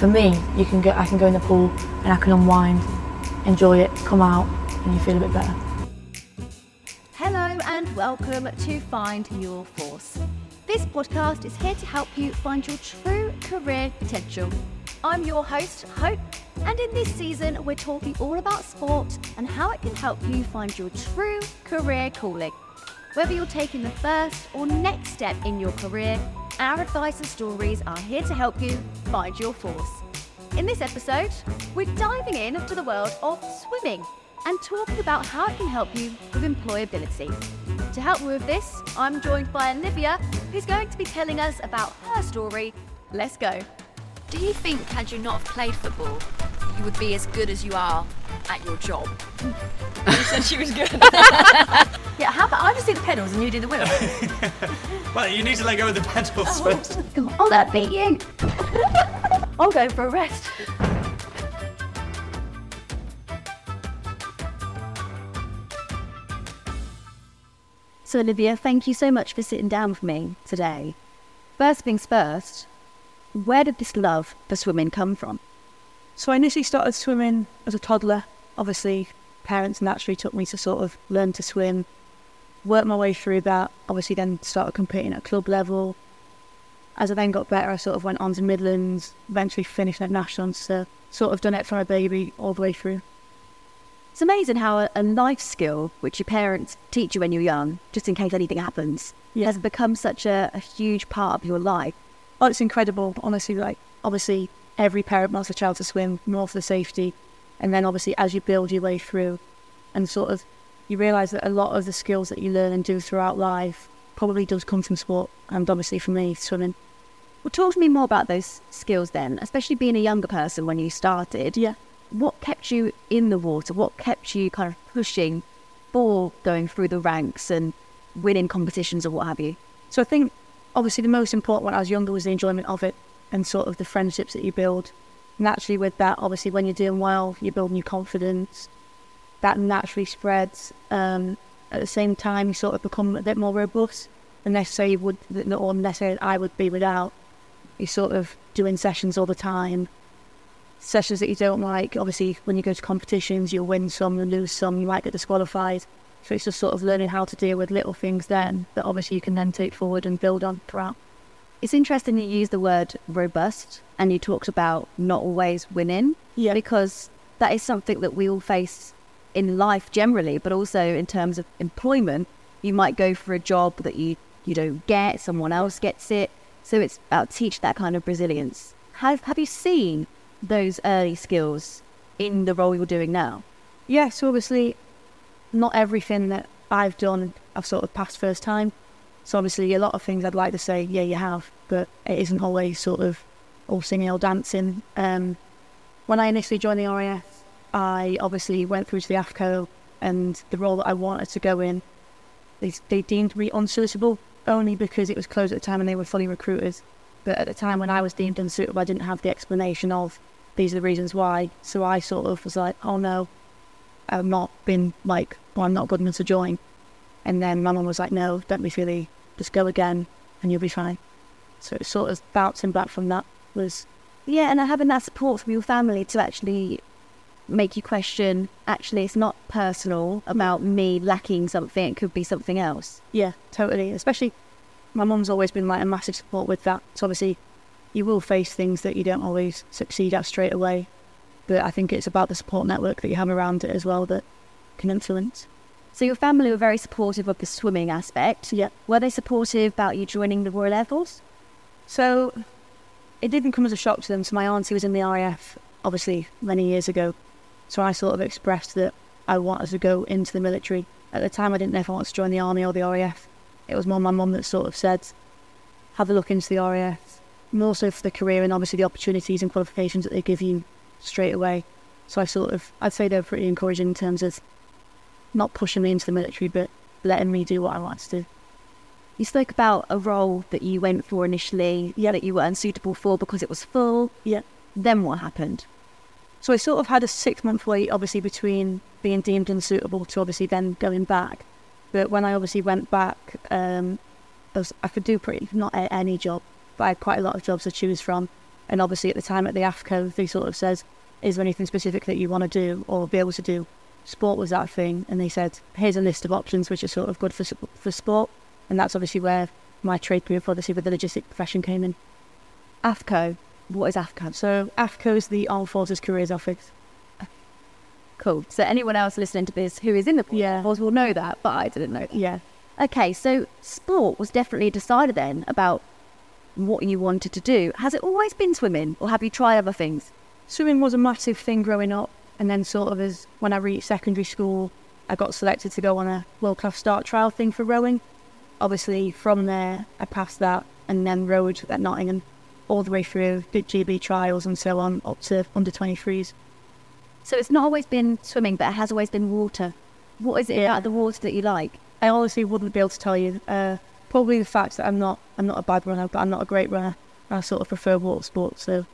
For me, you can go. I can go in the pool and I can unwind, enjoy it, come out, and you feel a bit better. Hello and welcome to Find Your Force. This podcast is here to help you find your true career potential. I'm your host, Hope, and in this season, we're talking all about sport and how it can help you find your true career calling. Whether you're taking the first or next step in your career, our advice and stories are here to help you find your force. In this episode, we're diving into the world of swimming and talking about how it can help you with employability. To help me with this, I'm joined by Olivia, who's going to be telling us about her story. Let's go. Do you think, had you not have played football, you would be as good as you are at your job? you said she was good. yeah, how about I just do the pedals and you do the wheel? well, you need to let go of the pedals Oh. first. Come on, I'll that beat you. I'll go for a rest. So, Olivia, thank you so much for sitting down with me today. First things first, where did this love for swimming come from? So I initially started swimming as a toddler. Obviously, parents naturally took me to sort of learn to swim, work my way through that. Obviously, then started competing at club level. As I then got better, I sort of went on to Midlands, eventually finished at Nationals. So sort of done it from a baby all the way through. It's amazing how a, life skill, which your parents teach you when you're young, just in case anything happens, Yeah. has become such a, a huge part of your life. Oh, it's incredible, honestly. Like, obviously, every parent wants a child to swim, more for the safety. And then, obviously, as you build your way through, and sort of, you realise that a lot of the skills that you learn and do throughout life probably does come from sport. And obviously, for me, swimming. Well, talk to me more about those skills then, especially being a younger person when you started. Yeah. What kept you in the water? What kept you kind of pushing for going through the ranks and winning competitions or what have you? So I think, obviously, the most important when I was younger was the enjoyment of it and sort of the friendships that you build. Naturally, with that, obviously, when you're doing well, you're building your confidence. That naturally spreads. Um, at the same time, you sort of become a bit more robust than necessarily would, or necessarily I would be without. You're sort of doing sessions all the time. Sessions that you don't like. Obviously, when you go to competitions, you'll win some, you'll lose some, you might get disqualified. So it's just sort of learning how to deal with little things then that obviously you can then take forward and build on throughout. It's interesting you used the word robust and you talked about not always winning. Yeah. Because that is something that we all face in life generally, but also in terms of employment. You might go for a job that you, you don't get, someone else gets it. So it's about teach that kind of resilience. Have have you seen those early skills in the role you're doing now? Yes, obviously, not everything that I've done I've sort of passed first time. So obviously, a lot of things I'd like to say, yeah, you have, but it isn't always sort of all singing or dancing. Um, when I initially joined the RAF, I obviously went through to the AFCO, and the role that I wanted to go in, they, they deemed me unsuitable only because it was closed at the time and they were fully recruited. But at the time when I was deemed unsuitable, I didn't have the explanation of these are the reasons why. So I sort of was like, oh no, I've not been like, well, I'm not good enough to join. And then my mum was like, no, don't be silly, just go again and you'll be fine. So it sort of bouncing back from that was, Yeah, and having that support from your family to actually make you question actually, it's not personal about me lacking something, it could be something else. yeah, totally. Especially my mum's always been like a massive support with that. So obviously you will face things that you don't always succeed at straight away. But I think it's about the support network that you have around it as well that can influence. So your family were very supportive of the swimming aspect. Yeah. Were they supportive about you joining the Royal Air Force? So it didn't come as a shock to them. So my auntie was in the RAF, obviously, many years ago. So I sort of expressed that I wanted to go into the military. At the time, I didn't know if I wanted to join the army or the RAF. It was more my mum that sort of said, have a look into the RAF. more so for the career and obviously the opportunities and qualifications that they give you straight away. So I sort of, I'd say they're pretty encouraging in terms of not pushing me into the military, but letting me do what I wanted to do. You spoke about a role that you went for initially Yeah. that you were unsuitable for because it was full. Yeah. Then what happened? So I sort of had a six month wait, obviously, between being deemed unsuitable to obviously then going back. But when I obviously went back, um, I, was, I could do pretty not a- any job, but I had quite a lot of jobs to choose from. And obviously, at the time at the AFCO, they sort of says, "Is there anything specific that you want to do or be able to do?" Sport was that thing, and they said, "Here's a list of options which are sort of good for for sport." And that's obviously where my trade career, obviously with the logistic profession, came in. AFCO. What is AFCO? So AFCO is the Armed Forces Careers Office. Cool. So anyone else listening to this who is in the Yeah. force will know that, but I didn't know that. Yeah. Okay, so sport was definitely a decider then about what you wanted to do. Has it always been swimming, or have you tried other things? Swimming was a massive thing growing up, and then sort of as when I reached secondary school, I got selected to go on a world class start trial thing for rowing. Obviously, from there, I passed that and then rowed at Nottingham all the way through, did GB trials and so on, up to under 23s. So it's not always been swimming, but it has always been water. What is it Yeah. about the water that you like? I honestly wouldn't be able to tell you. Uh, probably the fact that I'm not, I'm not a bad runner, but I'm not a great runner. I sort of prefer water sports, so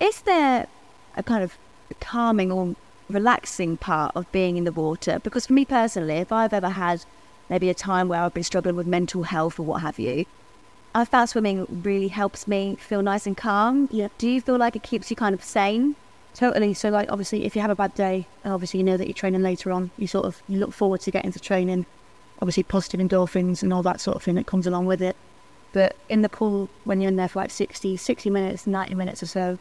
Is there a kind of calming or relaxing part of being in the water? Because for me personally, if I've ever had maybe a time where I've been struggling with mental health or what have you, I found swimming really helps me feel nice and calm. Yeah. Do you feel like it keeps you kind of sane? Totally. So, like, obviously, if you have a bad day, obviously you know that you're training later on, you sort of you look forward to getting to training. Obviously, positive endorphins and all that sort of thing that comes along with it. But in the pool, when you're in there for like 60, 60 minutes, 90 minutes or so,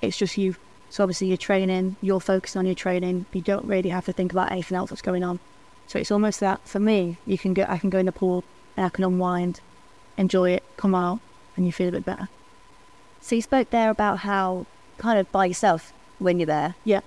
it's just you. So, obviously, you're training, you're focused on your training. You don't really have to think about anything else that's going on. So, it's almost that for me, you can go, I can go in the pool and I can unwind, enjoy it, come out, and you feel a bit better. So you spoke there about how kind of by yourself when you're there. Yeah.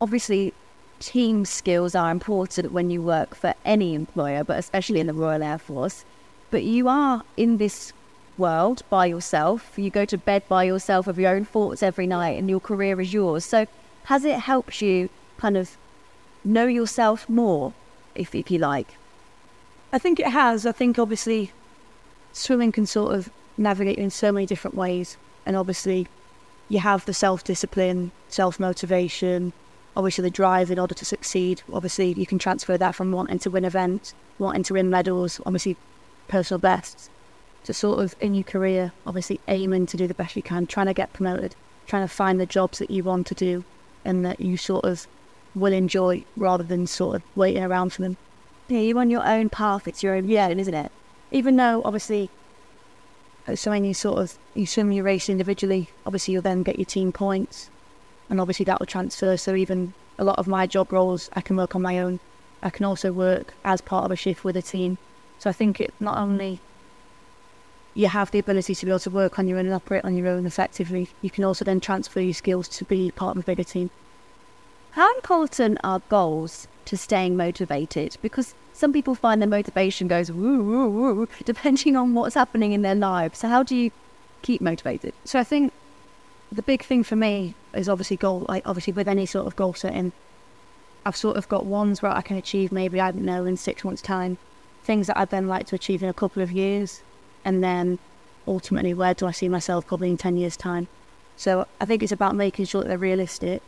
Obviously, team skills are important when you work for any employer, but especially in the Royal Air Force. But you are in this world by yourself. You go to bed by yourself with your own thoughts every night, and your career is yours. So, has it helped you kind of know yourself more, if, if you like? I think it has. I think obviously swimming can sort of navigate in so many different ways. And obviously you have the self discipline, self motivation, obviously the drive in order to succeed. Obviously you can transfer that from wanting to win events, wanting to win medals, obviously personal bests, to sort of in your career, obviously aiming to do the best you can, trying to get promoted, trying to find the jobs that you want to do and that you sort of will enjoy rather than sort of waiting around for them. Yeah, you're on your own path. It's your own vision, isn't it? Even though obviously uh, so when you sort of you swim your race individually obviously you'll then get your team points and obviously that will transfer. So even a lot of my job roles i can work on my own. I can also work as part of a shift with a team. So i think it not only you have the ability to be able to work on your own and operate on your own effectively you can also then transfer your skills to be part of a bigger team. How important are goals to staying motivated? Because some people find their motivation goes woo woo woo depending on what's happening in their lives. So how do you keep motivated? So I think the big thing for me is obviously goal. Like obviously with any sort of goal setting, I've sort of got ones where I can achieve maybe I don't know in six months' time, things that I'd then like to achieve in a couple of years, and then ultimately where do I see myself probably in ten years' time. So I think it's about making sure that they're realistic,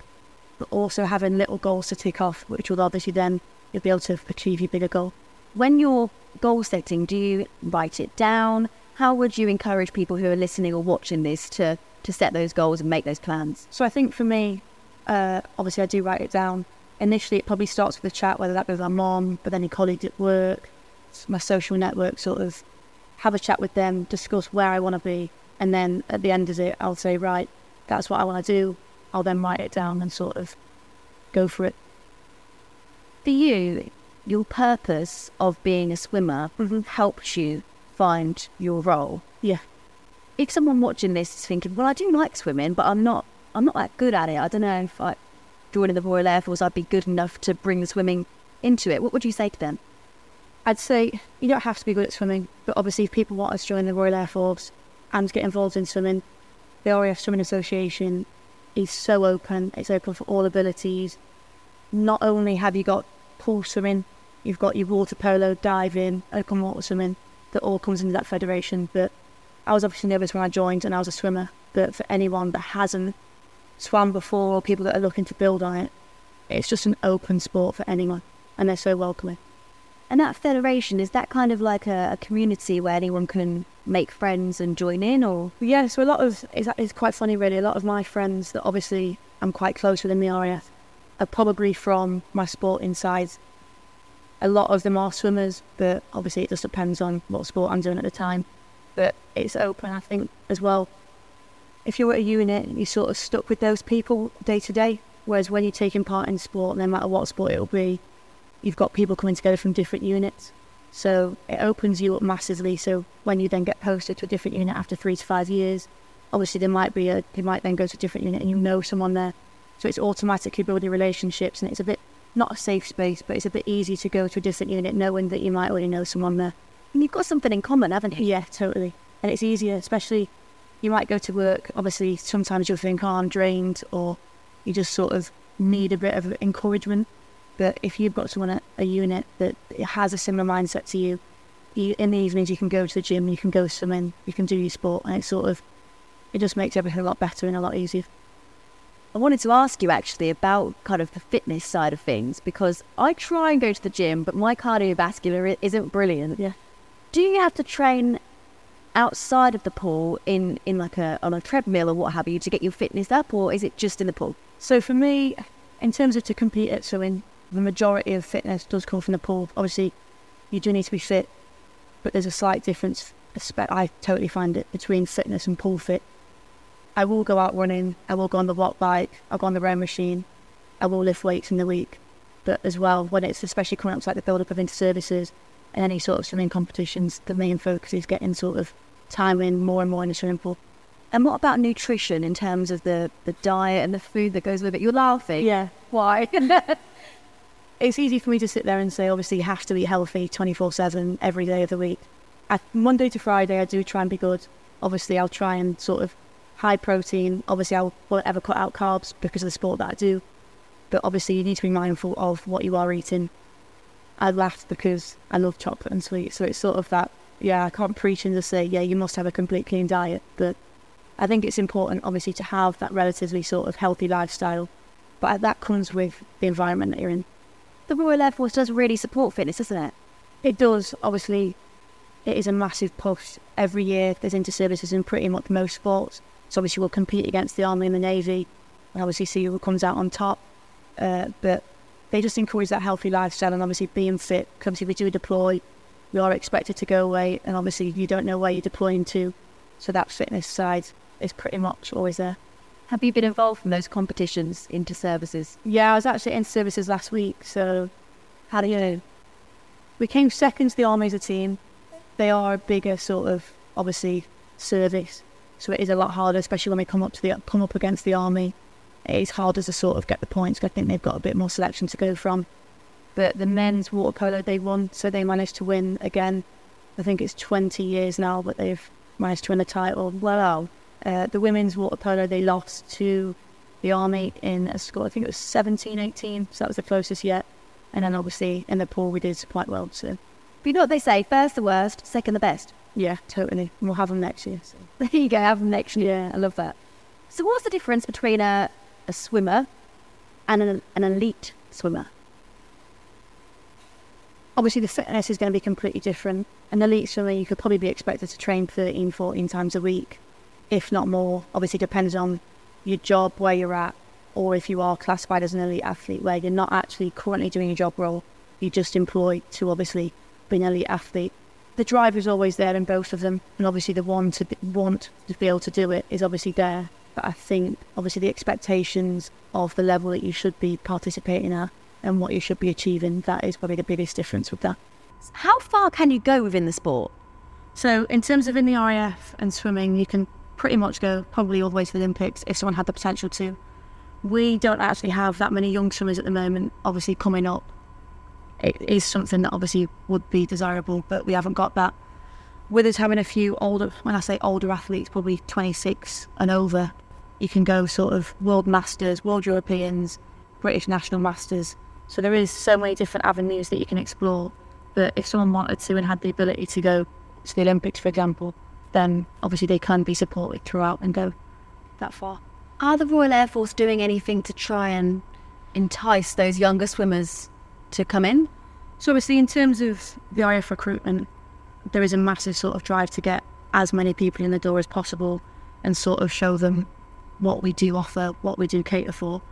but also having little goals to tick off, which will obviously then you'll be able to achieve your bigger goal. When you're goal setting, do you write it down? How would you encourage people who are listening or watching this to, to set those goals and make those plans? So I think for me, uh, obviously I do write it down. Initially, it probably starts with a chat, whether that be with my mom, but then your colleagues at work, my social network, sort of have a chat with them, discuss where I want to be, and then at the end of it, I'll say, right, that's what I want to do. I'll then write it down and sort of go for it. For you, your purpose of being a swimmer mm-hmm. helps you find your role. Yeah. If someone watching this is thinking, well, I do like swimming, but I'm not, I'm not that good at it. I don't know if I joining the Royal Air Force, I'd be good enough to bring the swimming into it. What would you say to them? I'd say you don't have to be good at swimming, but obviously, if people want us to join the Royal Air Force and get involved in swimming, the RAF Swimming Association is so open. It's open for all abilities. Not only have you got pool swimming, you've got your water polo, diving, open water swimming, that all comes into that federation. But I was obviously nervous when I joined and I was a swimmer. But for anyone that hasn't swam before or people that are looking to build on it, it's just an open sport for anyone and they're so welcoming. And that federation, is that kind of like a, a community where anyone can make friends and join in or? Yeah, so a lot of it's, it's quite funny really. A lot of my friends that obviously I'm quite close with in the RAF are probably from my sporting side. A lot of them are swimmers, but obviously it just depends on what sport I'm doing at the time. But it's open, I think, as well. If you're at a unit, you're sort of stuck with those people day to day. Whereas when you're taking part in sport, no matter what sport it'll be, you've got people coming together from different units. So it opens you up massively. So when you then get posted to a different unit after three to five years, obviously there might be a, you might then go to a different unit and you know someone there. So it's automatically building relationships and it's a bit, not a safe space, but it's a bit easy to go to a different unit knowing that you might already know someone there. And you've got something in common, haven't you? Yeah, totally. And it's easier, especially you might go to work. Obviously, sometimes you'll think, oh, I'm drained, or you just sort of need a bit of encouragement. But if you've got someone at a unit that has a similar mindset to you, you in the evenings you can go to the gym, you can go swimming, you can do your sport, and it sort of it just makes everything a lot better and a lot easier. I wanted to ask you actually about kind of the fitness side of things because I try and go to the gym, but my cardiovascular isn't brilliant. Yeah. Do you have to train outside of the pool in, in like a on a treadmill or what have you to get your fitness up, or is it just in the pool? So for me, in terms of to compete at swimming, the majority of fitness does come from the pool. Obviously, you do need to be fit, but there's a slight difference. I totally find it between fitness and pool fit. I will go out running. I will go on the Wattbike. I'll go on the row machine. I will lift weights in the week. But as well, when it's especially coming up to like the build up of inter services and any sort of swimming competitions, the main focus is getting sort of time in more and more in the swimming pool. And what about nutrition in terms of the, the diet and the food that goes with it? You're laughing. Yeah. Why? it's easy for me to sit there and say, obviously, you have to eat healthy 24 7 every day of the week. I, Monday to Friday, I do try and be good. Obviously, I'll try and sort of high protein. Obviously, I won't ever cut out carbs because of the sport that I do. But obviously, you need to be mindful of what you are eating. I laughed because I love chocolate and sweets. So it's sort of that, yeah, I can't preach and just say, yeah, you must have a complete clean diet. But I think it's important, obviously, to have that relatively sort of healthy lifestyle. But that comes with the environment that you're in. the Royal Air Force does really support fitness, doesn't it? It does. Obviously, it is a massive push. Every year, there's inter-services in pretty much most sports. So obviously, we'll compete against the Army and the Navy, and obviously see who comes out on top. Uh, but they just encourage that healthy lifestyle and obviously being fit. fit. 'cause obviously, we do deploy. We are expected to go away, and obviously, you don't know where you're deploying to. So that fitness side is pretty much always there. Have you been involved in those competitions, inter-services? Yeah, I was actually in services last week. So, how do you know? We came second to the army as a team. They are a bigger sort of obviously service, so it is a lot harder, especially when we come up to the come up against the army. It is harder to sort of get the points. I think they've got a bit more selection to go from. But the men's water polo they won, so they managed to win again. I think it's 20 years now, but they've managed to win the title. Well, uh, the women's water polo they lost to the army in a score. I think it was 17, 18, so that was the closest yet. And then obviously in the pool we did quite well. So But you know what they say, first the worst, second the best. Yeah, totally. And we'll have them next year. So. There you go, have them next year. Yeah, I love that. So what's the difference between a, a swimmer and an, an elite swimmer? Obviously the fitness is going to be completely different. An elite swimmer you could probably be expected to train 13, 14 times a week, if not more. Obviously depends on your job, where you're at, or if you are classified as an elite athlete where you're not actually currently doing a job role, you're just employed to obviously be an elite athlete. The drive is always there in both of them, and obviously the one to be, want to be able to do it is obviously there. But I think obviously the expectations of the level that you should be participating at and what you should be achieving, that is probably the biggest difference with that. How far can you go within the sport? So, in terms of in the RAF and swimming, you can pretty much go probably all the way to the Olympics if someone had the potential to. We don't actually have that many young swimmers at the moment, obviously, coming up. It is something that obviously would be desirable, but we haven't got that. With us having a few older, when I say older athletes, probably 26 and over, you can go sort of world masters, world Europeans, British national masters. So there is so many different avenues that you can explore. But if someone wanted to and had the ability to go to the Olympics, for example, then obviously they can be supported throughout and go that far. Are the Royal Air Force doing anything to try and entice those younger swimmers to come in? So obviously, in terms of the RAF recruitment, there is a massive sort of drive to get as many people in the door as possible and sort of show them what we do offer, what we do cater for.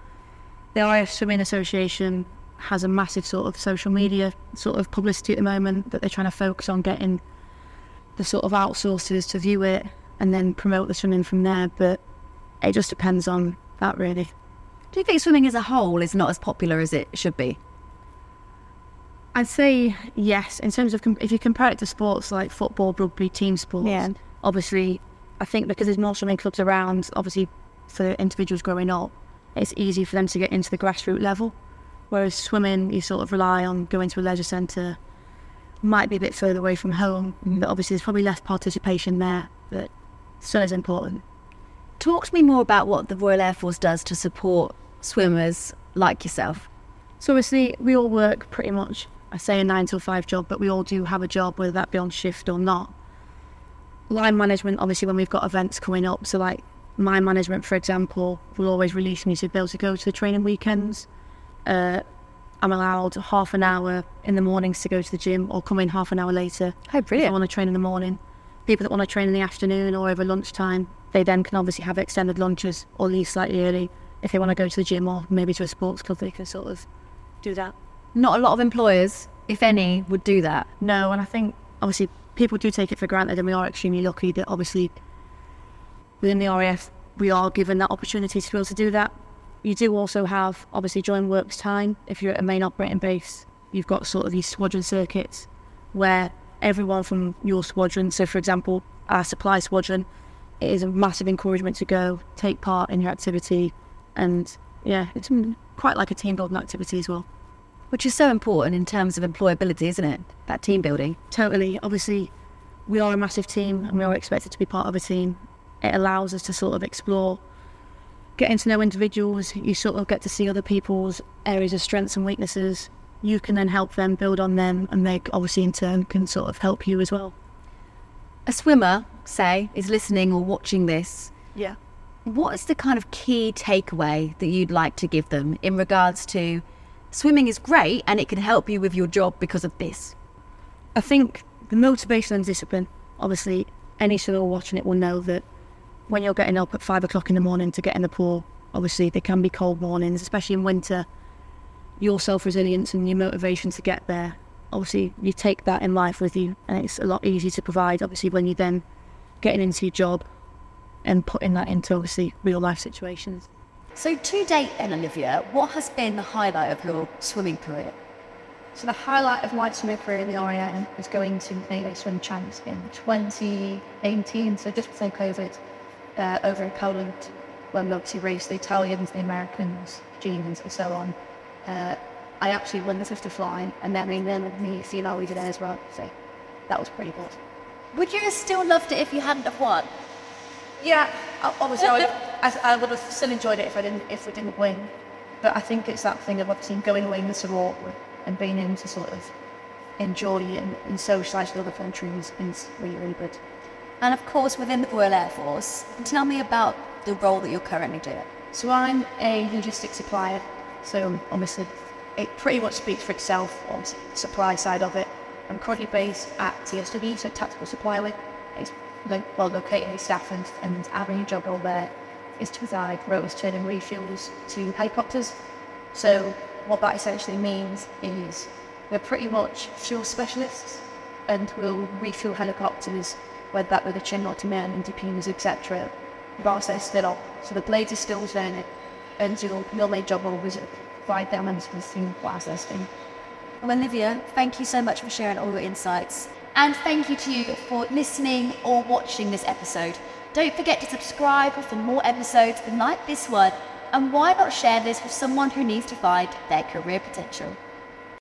The RAF Swimming Association has a massive sort of social media sort of publicity at the moment that they're trying to focus on getting the sort of outsourcers to view it and then promote the swimming from there. But it just depends on that really. Do you think swimming as a whole is not as popular as it should be? I'd say yes. In terms of com- if you compare it to sports like football, rugby, team sports, Yeah. obviously, I think because there's more swimming clubs around, obviously for individuals growing up, it's easy for them to get into the grassroots level. Whereas swimming, you sort of rely on going to a leisure centre, might be a bit further away from home, mm-hmm. but obviously there's probably less participation there. But still is important. Talk to me more about what the Royal Air Force does to support swimmers like yourself. So obviously we all work pretty much, I say a nine till five job, but we all do have a job, whether that be on shift or not. Line management, obviously when we've got events coming up, so like my management, for example, will always release me to be able to go to the training weekends. Uh, I'm allowed half an hour in the mornings to go to the gym or come in half an hour later. Oh, brilliant. If I want to train in the morning. People that want to train in the afternoon or over lunchtime, they then can obviously have extended lunches or leave slightly early. If they want to go to the gym or maybe to a sports club, they can sort of do that. Not a lot of employers, if any, would do that. No, and I think obviously people do take it for granted, and we are extremely lucky that obviously within the RAF we are given that opportunity to be able to do that. You do also have obviously during works time, if you're at a main operating base, you've got sort of these squadron circuits where everyone from your squadron, so for example, our supply squadron, it is a massive encouragement to go take part in your activity, and yeah, it's quite like a team building activity as well. Which is so important in terms of employability, isn't it? That team building. Totally. Obviously, we are a massive team and we are expected to be part of a team. It allows us to sort of explore, getting to know individuals. You sort of get to see other people's areas of strengths and weaknesses. You can then help them build on them, and they obviously in turn can sort of help you as well. A swimmer, say, is listening or watching this. Yeah. What is the kind of key takeaway that you'd like to give them in regards to swimming is great and it can help you with your job because of this? I think the motivation and discipline. Obviously, any swimmer watching it will know that when you're getting up at five o'clock in the morning to get in the pool, obviously there can be cold mornings, especially in winter. Your self resilience and your motivation to get there, obviously, you take that in life with you, and it's a lot easier to provide. Obviously, when you're then getting into your job and putting that into obviously real life situations. So, to date, then, Olivia, what has been the highlight of your swimming career? So the highlight of my swimming career in the RAF was going to NATO Swim Champs in 2018, so just before COVID, uh, over in Poland, when we obviously raced the Italians, the Americans, Germans, and so on. Uh, I actually won the 50 flying, and then me, then me, Fina, we did as well. So that was pretty good. Would you have still loved it if you hadn't have won? Yeah, obviously I would, I, I would have still enjoyed it if I didn't if we didn't win. But I think it's that thing of obviously going away in the support and being able to sort of enjoy and, and socialise with other countries is really, really good. And of course, within the Royal Air Force, tell me about the role that you're currently doing. So I'm a logistics supplier. So obviously it pretty much speaks for itself on the supply side of it. I'm currently based at TSW, so Tactical Supply Wing. It's well located in Stafford and our main job role there is to provide rotors turning refuels to helicopters. So what that essentially means is we're pretty much fuel specialists and we'll refuel helicopters, whether that be the Chinook men and DPs, etc., whilst they're still on. So the blades are still turning and your, your main job role is provide them and the whilst they're Well, Olivia, thank you so much for sharing all your insights. And thank you to you for listening or watching this episode. Don't forget to subscribe for more episodes like this one. And why not share this with someone who needs to find their career potential?